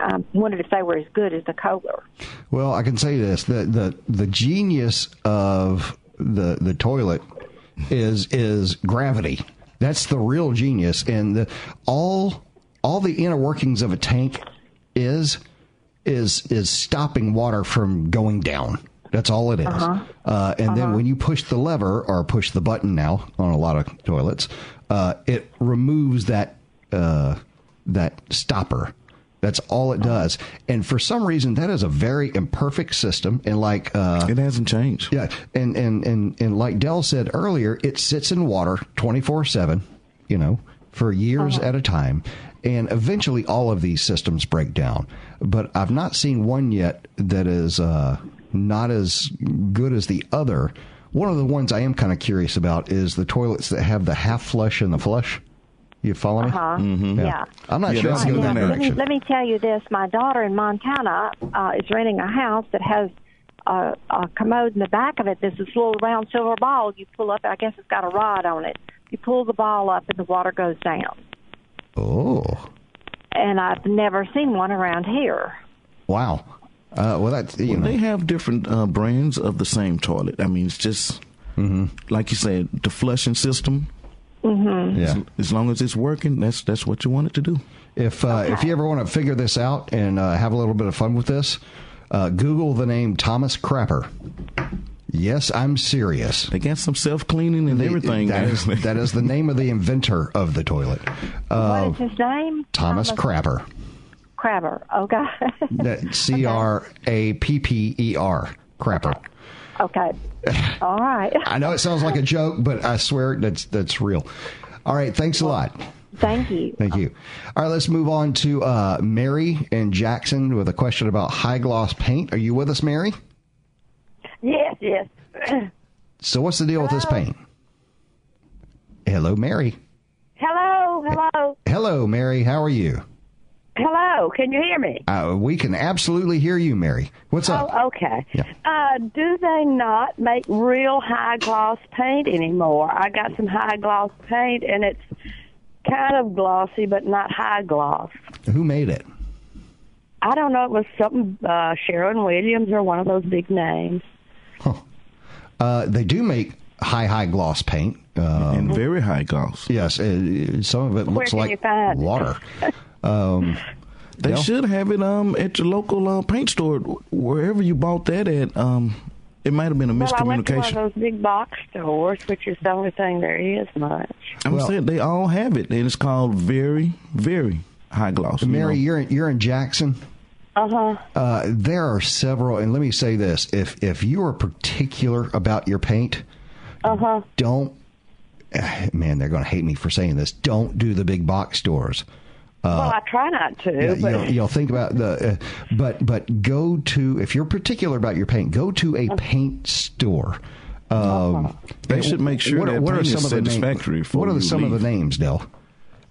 I wondered if they were as good as the Kohler. Well, I can say this: the the the genius of the the toilet is is gravity. That's the real genius, and the all all the inner workings of a tank is is is stopping water from going down. That's all it is. Uh, and then when you push the lever or push the button now on a lot of toilets, uh, it removes that uh, that stopper. That's all it does. And for some reason, that is a very imperfect system. And like uh, It hasn't changed. yeah, and and and and like Dell said earlier, it sits in water twenty four seven. You know, for years at a time, and eventually all of these systems break down. But I've not seen one yet that is uh, not as good as the other. One of the ones I am kind of curious about is the toilets that have the half flush and the flush. You follow me? Uh-huh. Mm-hmm. Yeah. I'm not Yeah, sure that's I'll go good that in let, me, let me tell you this. My daughter in Montana uh, is renting a house that has a, a commode in the back of it. There's this little round silver ball you pull up. I guess it's got a rod on it. You pull the ball up and the water goes down. Oh, And I've never seen one around here. wow. Uh, well, that's you Well, know. they have different uh, brands of the same toilet. I mean, it's just mhm like you said, the flushing system. Mm-hmm. yeah. As long as it's working, that's that's what you want it to do. If uh, if you ever want to figure this out and uh, have a little bit of fun with this, uh, Google the name Thomas Crapper. Yes, I'm serious. They got some self cleaning and The- everything. That guys. is, that is the name of the inventor of the toilet, uh, what is his name? Thomas Crapper. Crapper. Okay. That C R A P P E R. Crapper. Okay. All right. I know it sounds like a joke, but I swear that's that's real. All right, thanks a lot. Thank you. Thank you. All right, let's move on to uh, Mary and Jackson with a question about high gloss paint. Are you with us, Mary? Yes, yes. So, what's the deal with this paint? Hello, Mary. hello, hello, Hello, Mary. How are you? Hello. Can you hear me? Uh, we can absolutely hear you, Mary. What's up? Oh, okay. Yeah. Uh, do they not make real high gloss paint anymore? I got some high gloss paint, and it's kind of glossy, but not high gloss. Who made it? I don't know. It was something uh, Sherwin Williams or one of those big names. Uh, they do make high, high gloss paint. Um, and very high gloss. Yes, uh, some of it Where looks can like you find it? water. Um, They Dale? should have it um at your local uh, paint store, wherever you bought that at. Um, it might have been a Well, I went to one of miscommunication. those big box stores, which is the only thing there is much. I'm saying they all have it, and it's called very, very high gloss. you Mary, know. you're in, you're in Jackson. Uh-huh. Uh, there are several, and let me say this: if if you are particular about your paint, Uh-huh. don't. eh, Man, they're going to hate me for saying this. Don't do the big box stores. Uh, well, I try not to, yeah, but you'll, you'll think about the, uh, but but go to if you're particular about your paint, go to Uh-huh. a paint store. Um, They should make sure what, that what are paint is some of the names- satisfactory before What are the, you some of the names, Dell?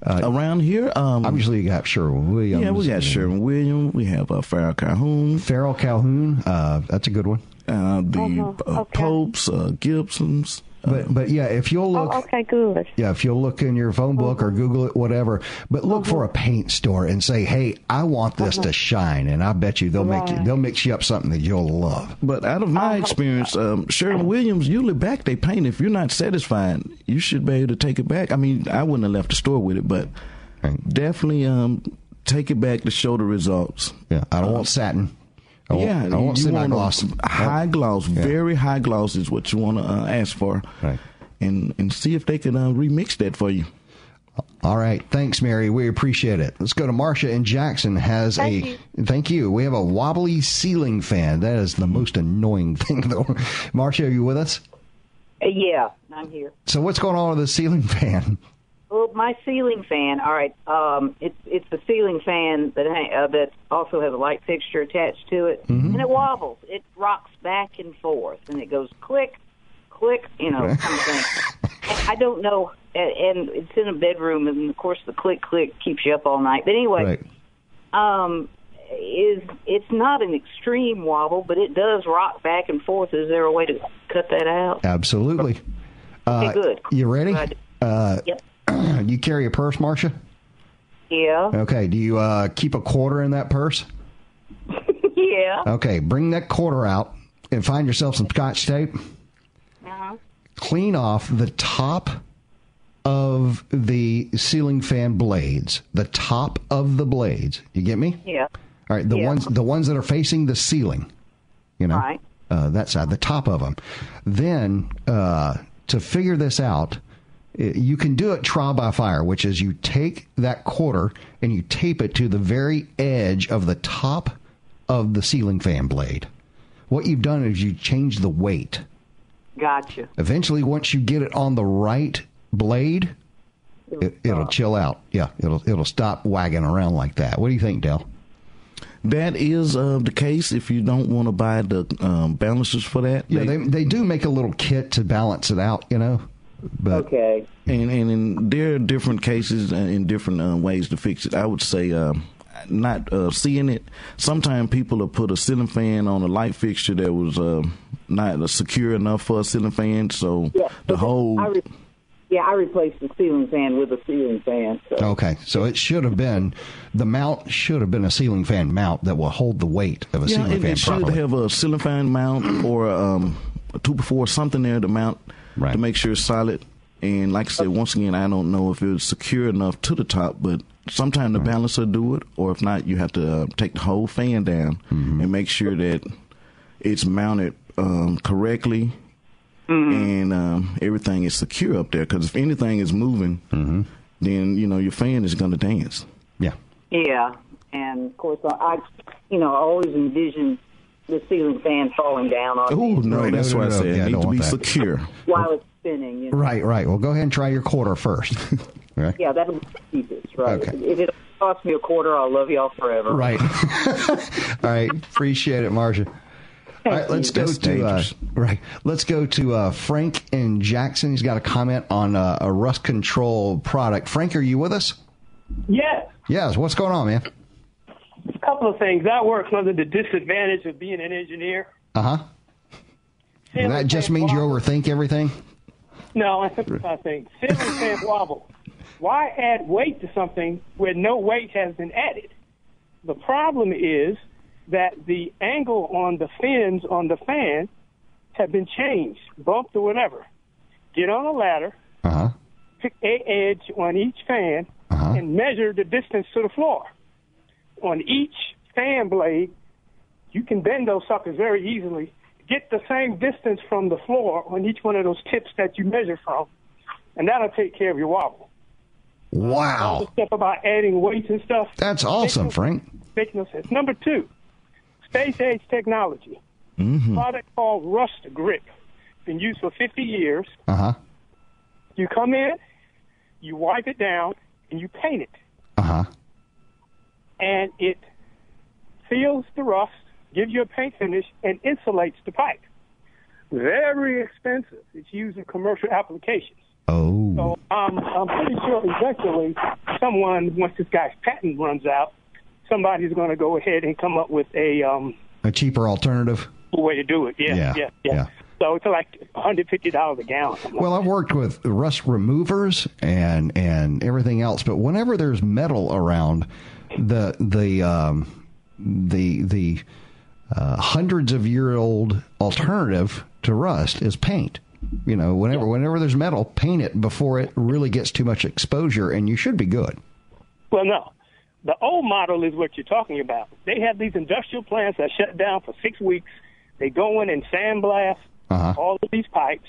Uh, Around here, um, obviously you got Sherwin Williams. yeah, we got Sherwin Williams. We have uh, Farrell Calhoun. Farrell Calhoun. Uh, that's a good one. Uh, the Uh-huh, uh, Popes, uh, Gibsons. But uh-huh. but yeah, if you'll oh, look, oh, okay, good. Yeah, if you'll look in your phone book or mm-hmm. Google it, whatever, but look mm-hmm. for a paint store and say, "Hey, I want this to uh-huh. shine," and I bet you they'll make you, they'll mix you up something that you'll love. But out of my uh-huh. experience, um, Sherwin Williams usually back they paint. If you're not satisfied, you should be able to take it back. I mean, I wouldn't have left the store with it, but definitely um, take it back to show the results. Yeah, I don't uh, want satin. I want- yeah, I want you want semi-gloss. high gloss, Yeah. very high gloss is what you want to uh, ask for, right? And and see if they can uh, remix that for you. All right, thanks, Mary. We appreciate it. Let's go to Marcia and Jackson. Has Thank a you. thank you. We have a wobbly ceiling fan. That is the most annoying thing, though. Marcia, are you with us? Uh, yeah, I'm here. So what's going on with the ceiling fan? Well, my ceiling fan. All right, um, it's it's the ceiling fan that uh, that also has a light fixture attached to it, Mhm. and it wobbles. It rocks back and forth, and it goes click, click. You know, kind of thing. I don't know, and, and it's in a bedroom, and of course the click click keeps you up all night. But anyway, um, is it's not an extreme wobble, but it does rock back and forth. Is there a way to cut that out? Absolutely. Uh, good. You ready? Uh, Yep. You carry a purse, Marcia? Yeah. Okay. Do you uh, keep a quarter in that purse? yeah. Okay. Bring that quarter out and find yourself some scotch tape. Uh-huh. Clean off the top of the ceiling fan blades. The top of the blades. You get me? Yeah. All right. The Yeah. ones the ones that are facing the ceiling. You know. Right. Uh, that side, the top of them. Then uh, to figure this out. I- You can do it trial by fire, which is you take that quarter and you tape it to the very edge of the top of the ceiling fan blade. What you've done is you change the weight. Gotcha. Eventually, once you get it on the right blade, it, it'll chill out. Yeah, it'll it'll stop wagging around like that. What do you think, Dell? That is uh, the case if you don't want to buy the um, balancers for that. Yeah, they they do make a little kit to balance it out, you know. But okay, and and in, there are different cases and in different uh, ways to fix it. I would say um, not uh, seeing it. Sometimes people have put a ceiling fan on a light fixture that was uh, not uh, secure enough for a ceiling fan, so Yeah, the whole I re- yeah, I replaced the ceiling fan with a ceiling fan. So. Okay, so it should have been the mount should have been a ceiling fan mount that will hold the weight of a yeah, ceiling and fan it should have a ceiling fan mount or um, a two before something there to mount to make sure it's solid. And like I said, once again, I don't know if it's secure enough to the top, but sometimes the balancer do it, or if not, you have to uh, take the whole fan down Mm-hmm. and make sure that it's mounted um, correctly and um, everything is secure up there. Because if anything is moving, then you know your fan is going to dance. Yeah. Yeah, and of course, I, I you know, I always envision the ceiling fan falling down on Oh me no, that's no, why I no, said yeah, it I needs don't to be that. secure. while it's spinning. You know? Right, right. Well, go ahead and try your quarter first. right. Yeah, that'll be the cheapest, right? Okay. If it costs me a quarter, I'll love y'all forever. Right. All right. Appreciate it, Marcia. All right, let's go That's to uh, right. Let's go to uh, Frank and Jackson. He's got a comment on uh, a rust control product. Frank, are you with us? Yes, Yes. What's going on, man? A couple of things. That works under the disadvantage of being an engineer. Uh huh. That just means you overthink everything. No, I think I think ceiling fan wobble. Why add weight to something where no weight has been added? The problem is that the angle on the fins on the fan have been changed, bumped or whatever. Get on a ladder, Uh huh. pick a edge on each fan, Uh-huh. and measure the distance to the floor. On each fan blade, you can bend those suckers very easily. Get the same distance from the floor on each one of those tips that you measure from, and that'll take care of your wobble. Wow. Stuff about adding weights and stuff. That's awesome, no- Frank. Makes no sense. Number two, space age technology. Mm-hmm. Product called Rust Grip. Been used for 50 years. Uh huh. You come in, you wipe it down, and you paint it. Uh huh. And it seals the rust, gives you a paint finish, and insulates the pipe. Very expensive. It's used in commercial applications. Oh. So um, I'm pretty sure eventually someone, once this guy's patent runs out, somebody's going to go ahead and come up with a um, A cheaper alternative. way to do it. Yeah, Yeah, yeah, yeah. yeah. So it's like $150 a gallon. Well, I've worked with rust removers and and everything else, but whenever there's metal around, the the um, the the uh, hundreds of year old alternative to rust is paint. You know, whenever whenever there's metal, paint it before it really gets too much exposure, and you should be good. Well, no. The old model is what you're talking about. They have these industrial plants that shut down for six weeks. They go in and sandblast Uh-huh. all of these pipes,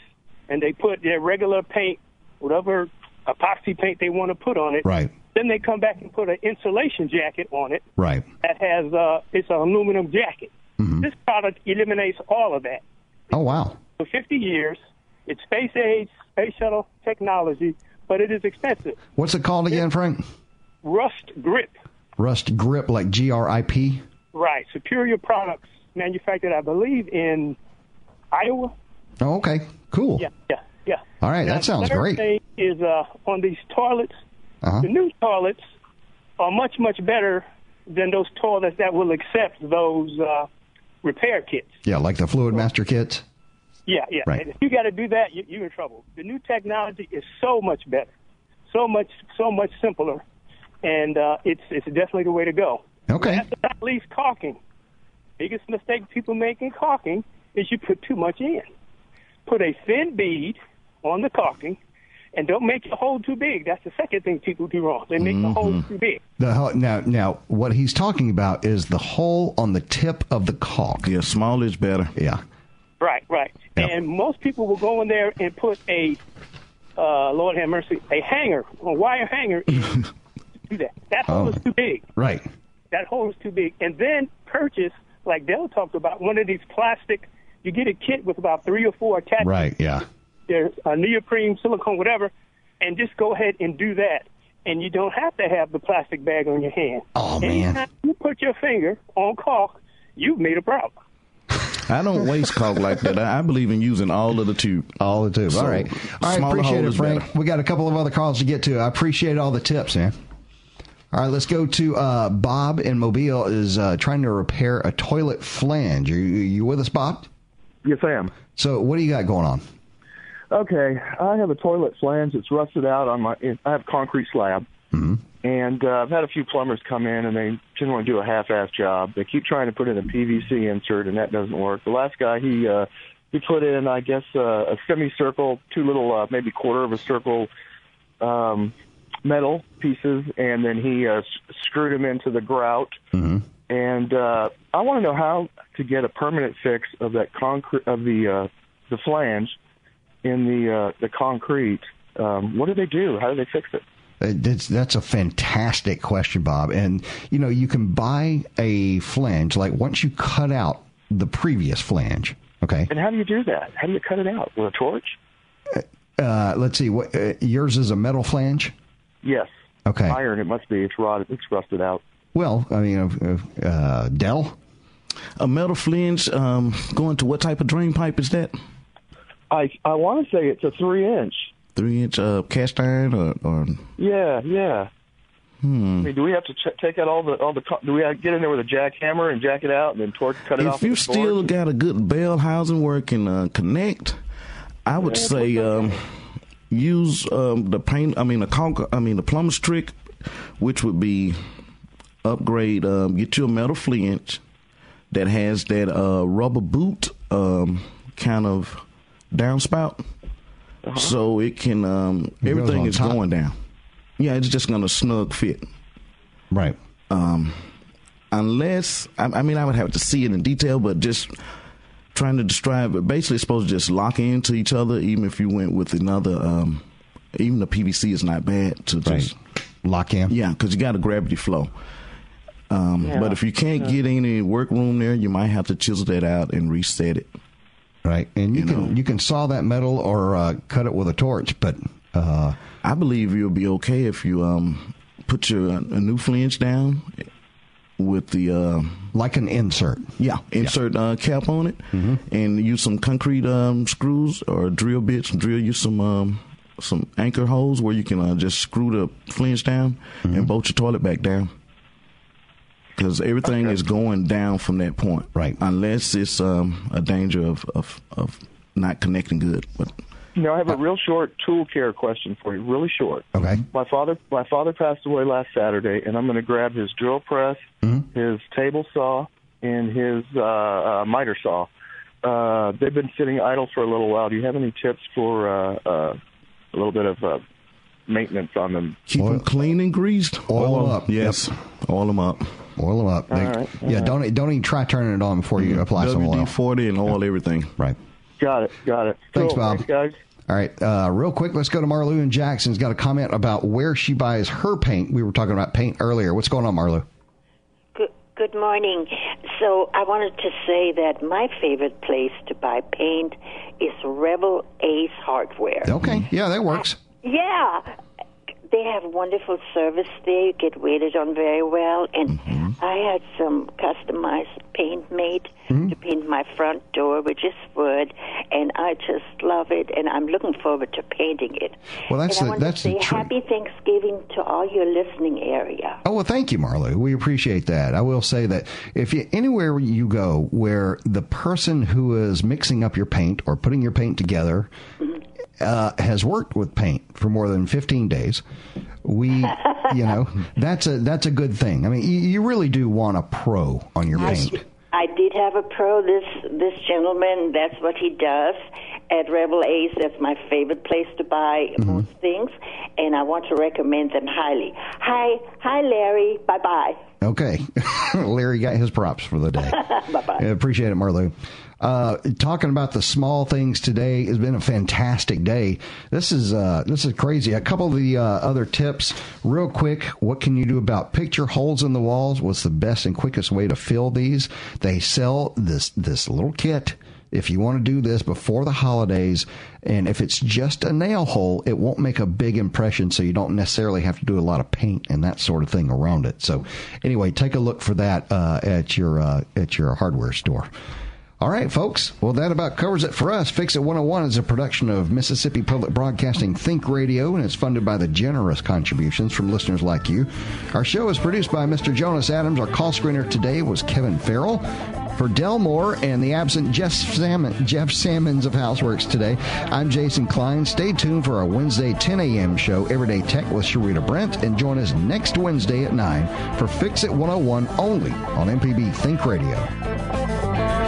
and they put their regular paint, whatever epoxy paint they want to put on it. Right. Then they come back and put an insulation jacket on it Right. that has uh, it's an aluminum jacket. This product eliminates all of that. Oh wow. For 50 years, it's space age, space shuttle technology, but it is expensive. What's it called again, Frank? Rust grip. Rust grip, like G R I P. Right. Superior Products, manufactured, I believe, in Iowa. Oh, okay. Cool. Yeah, yeah, yeah. All right, Now, that sounds great. Thing is uh, on these toilets. Uh-huh. The new toilets are much, much better than those toilets that will accept those uh, repair kits. Yeah, like the Fluidmaster kits. Yeah, yeah. Right. And if you got to do that, you, you're in trouble. The new technology is so much better, so much, so much simpler, and uh, it's it's definitely the way to go. Okay. Last but not least, caulking. Biggest mistake people make in caulking is you put too much in. Put a thin bead on the caulking, and don't make the hole too big. That's the second thing people do wrong. They make the hole Mhm. too big. The ho- now, now, what he's talking about is the hole on the tip of the caulk. Yeah, small is better. Yeah. Right, right. And most people will go in there and put a, uh, Lord have mercy, a hanger, a wire hanger to do that. That hole Oh. is too big. Right. That hole is too big. And then purchase, like Dell talked about, one of these plastic, you get a kit with about three or four attachments. Right. Yeah. There's a neoprene, silicone, whatever, and just go ahead and do that. And you don't have to have the plastic bag on your hand. Oh, man. Anytime you put your finger on caulk, you've made a problem. I don't waste caulk like that. I, I believe in using all of the tube. All the tube. So, all right. All right. Appreciate hole it, is Frank. better. We got a couple of other calls to get to. I appreciate all the tips, man. All right, let's go to uh, Bob in Mobile. Is uh, trying to repair a toilet flange. Are you, you with us, Bob? Yes, I am. So, what do you got going on? Okay, I have a toilet flange that's rusted out on my. I have concrete slab, and uh, I've had a few plumbers come in, and they generally do a half-ass job. They keep trying to put in a PVC insert, and that doesn't work. The last guy, he uh, he put in, I guess, uh, a semicircle, two little, uh, maybe quarter of a circle um, metal pieces, and then he uh, screwed them into the grout. And uh, I want to know how to get a permanent fix of that concrete of the uh, the flange in the uh, the concrete. Um, what do they do? How do they fix it? Uh, That's that's a fantastic question, Bob. And you know, you can buy a flange like once you cut out the previous flange. Okay. And how do you do that? How do you cut it out with a torch? Uh, let's see. What uh, yours is a metal flange? Yes. Okay. Iron. It must be. It's rotted. It's rusted out. Well, I mean, uh, uh, Dell. A metal flange um, going to what type of drain pipe is that? I I want to say it's a three inch. Three inch uh, cast iron or, or Yeah, yeah. hmm. I mean, do we have to ch- take out all the all the? Do we get in there with a jackhammer and jack it out and then torque cut it off? if you still got a good bell housing working uh, connect, I would say um, use um, the paint. I mean the conk. I mean the plumber's trick, which would be upgrade. Um, get you a metal flange that has that uh, rubber boot um, kind of downspout, so it can. Um, It everything is top. going down. Yeah, it's just gonna snug fit. Right. Um, unless I, I mean I would have to see it in detail, but just trying to describe it. Basically, it's supposed to just lock into each other, even if you went with another. Um, even the PVC is not bad to just lock in. Yeah, because you got a gravity flow. Um, Yeah. But if you can't Yeah. get any workroom there, you might have to chisel that out and reset it. Right, and you, can you can saw that metal or uh, cut it with a torch, but uh, I believe you'll be okay if you um, put your a new flange down with the uh, like an insert. Yeah, insert Uh, cap on it, and use some concrete um, screws or drill bits. And drill you some um, some anchor holes where you can uh, just screw the flange down and bolt your toilet back down. Because everything is going down from that point, right? Unless it's um, a danger of, of of not connecting good. But Now, I have a real short tool care question for you. Really short. Okay. My father, my father passed away last Saturday, and I'm going to grab his drill press, his table saw, and his uh, uh, miter saw. Uh, they've been sitting idle for a little while. Do you have any tips for uh, uh, a little bit of uh, maintenance on them? keep them clean and greased. Oil 'em up. Yes, oil them up. Oil them up. All right, yeah, all don't don't even try turning it on before you apply some oil. WD forty and oil everything. Right. Got it. Got it. Thanks, Cool. Bob. Thanks, guys. All right, uh, real quick, let's go to Marlou and Jackson's got a comment about where she buys her paint. We were talking about paint earlier. What's going on, Marlou? Good, good morning. So I wanted to say that my favorite place to buy paint is Rebel Ace Hardware. Okay, yeah, that works. Yeah. They have wonderful service there. You get waited on very well. And mm-hmm. I had some customized paint made hmm? to paint my front door, which is wood. And I just love it. And I'm looking forward to painting it. Well, that's and I the- want that's to the say trick. happy Thanksgiving to all your listening area. Oh well, thank you, Marlo. We appreciate that. I will say that if you anywhere you go where the person who is mixing up your paint or putting your paint together mm-hmm. Uh, has worked with paint for more than fifteen days, we, you know, that's a that's a good thing. I mean, you, you really do want a pro on your I, paint. I did have a pro. This this gentleman, that's what he does at Rebel Ace. That's my favorite place to buy Mm-hmm. most things, and I want to recommend them highly. Hi, hi, Larry. Bye bye. Okay, Larry got his props for the day. bye bye. I appreciate it, Marlou. Uh, talking about the small things today has been a fantastic day. This is uh, this is crazy. A couple of the uh, other tips, real quick. What can you do about picture holes in the walls? What's the best and quickest way to fill these? They sell this this little kit. If you want to do this before the holidays, and if it's just a nail hole, it won't make a big impression, so you don't necessarily have to do a lot of paint and that sort of thing around it. So, anyway, take a look for that uh, at your uh, at your hardware store. All right, folks. Well, that about covers it for us. Fix It 101 is a production of Mississippi Public Broadcasting Think Radio, and it's funded by the generous contributions from listeners like you. Our show is produced by Mr. Jonas Adams. Our call screener today was Kevin Farrell. For Dell Moore and the absent Jeff, Salmon, Jeff of Houseworks today, I'm Jason Klein. Stay tuned for our Wednesday 10 a.m. show, Everyday Tech with Sharita Brent, and join us next Wednesday at 9 for Fix It 101 only on MPB Think Radio.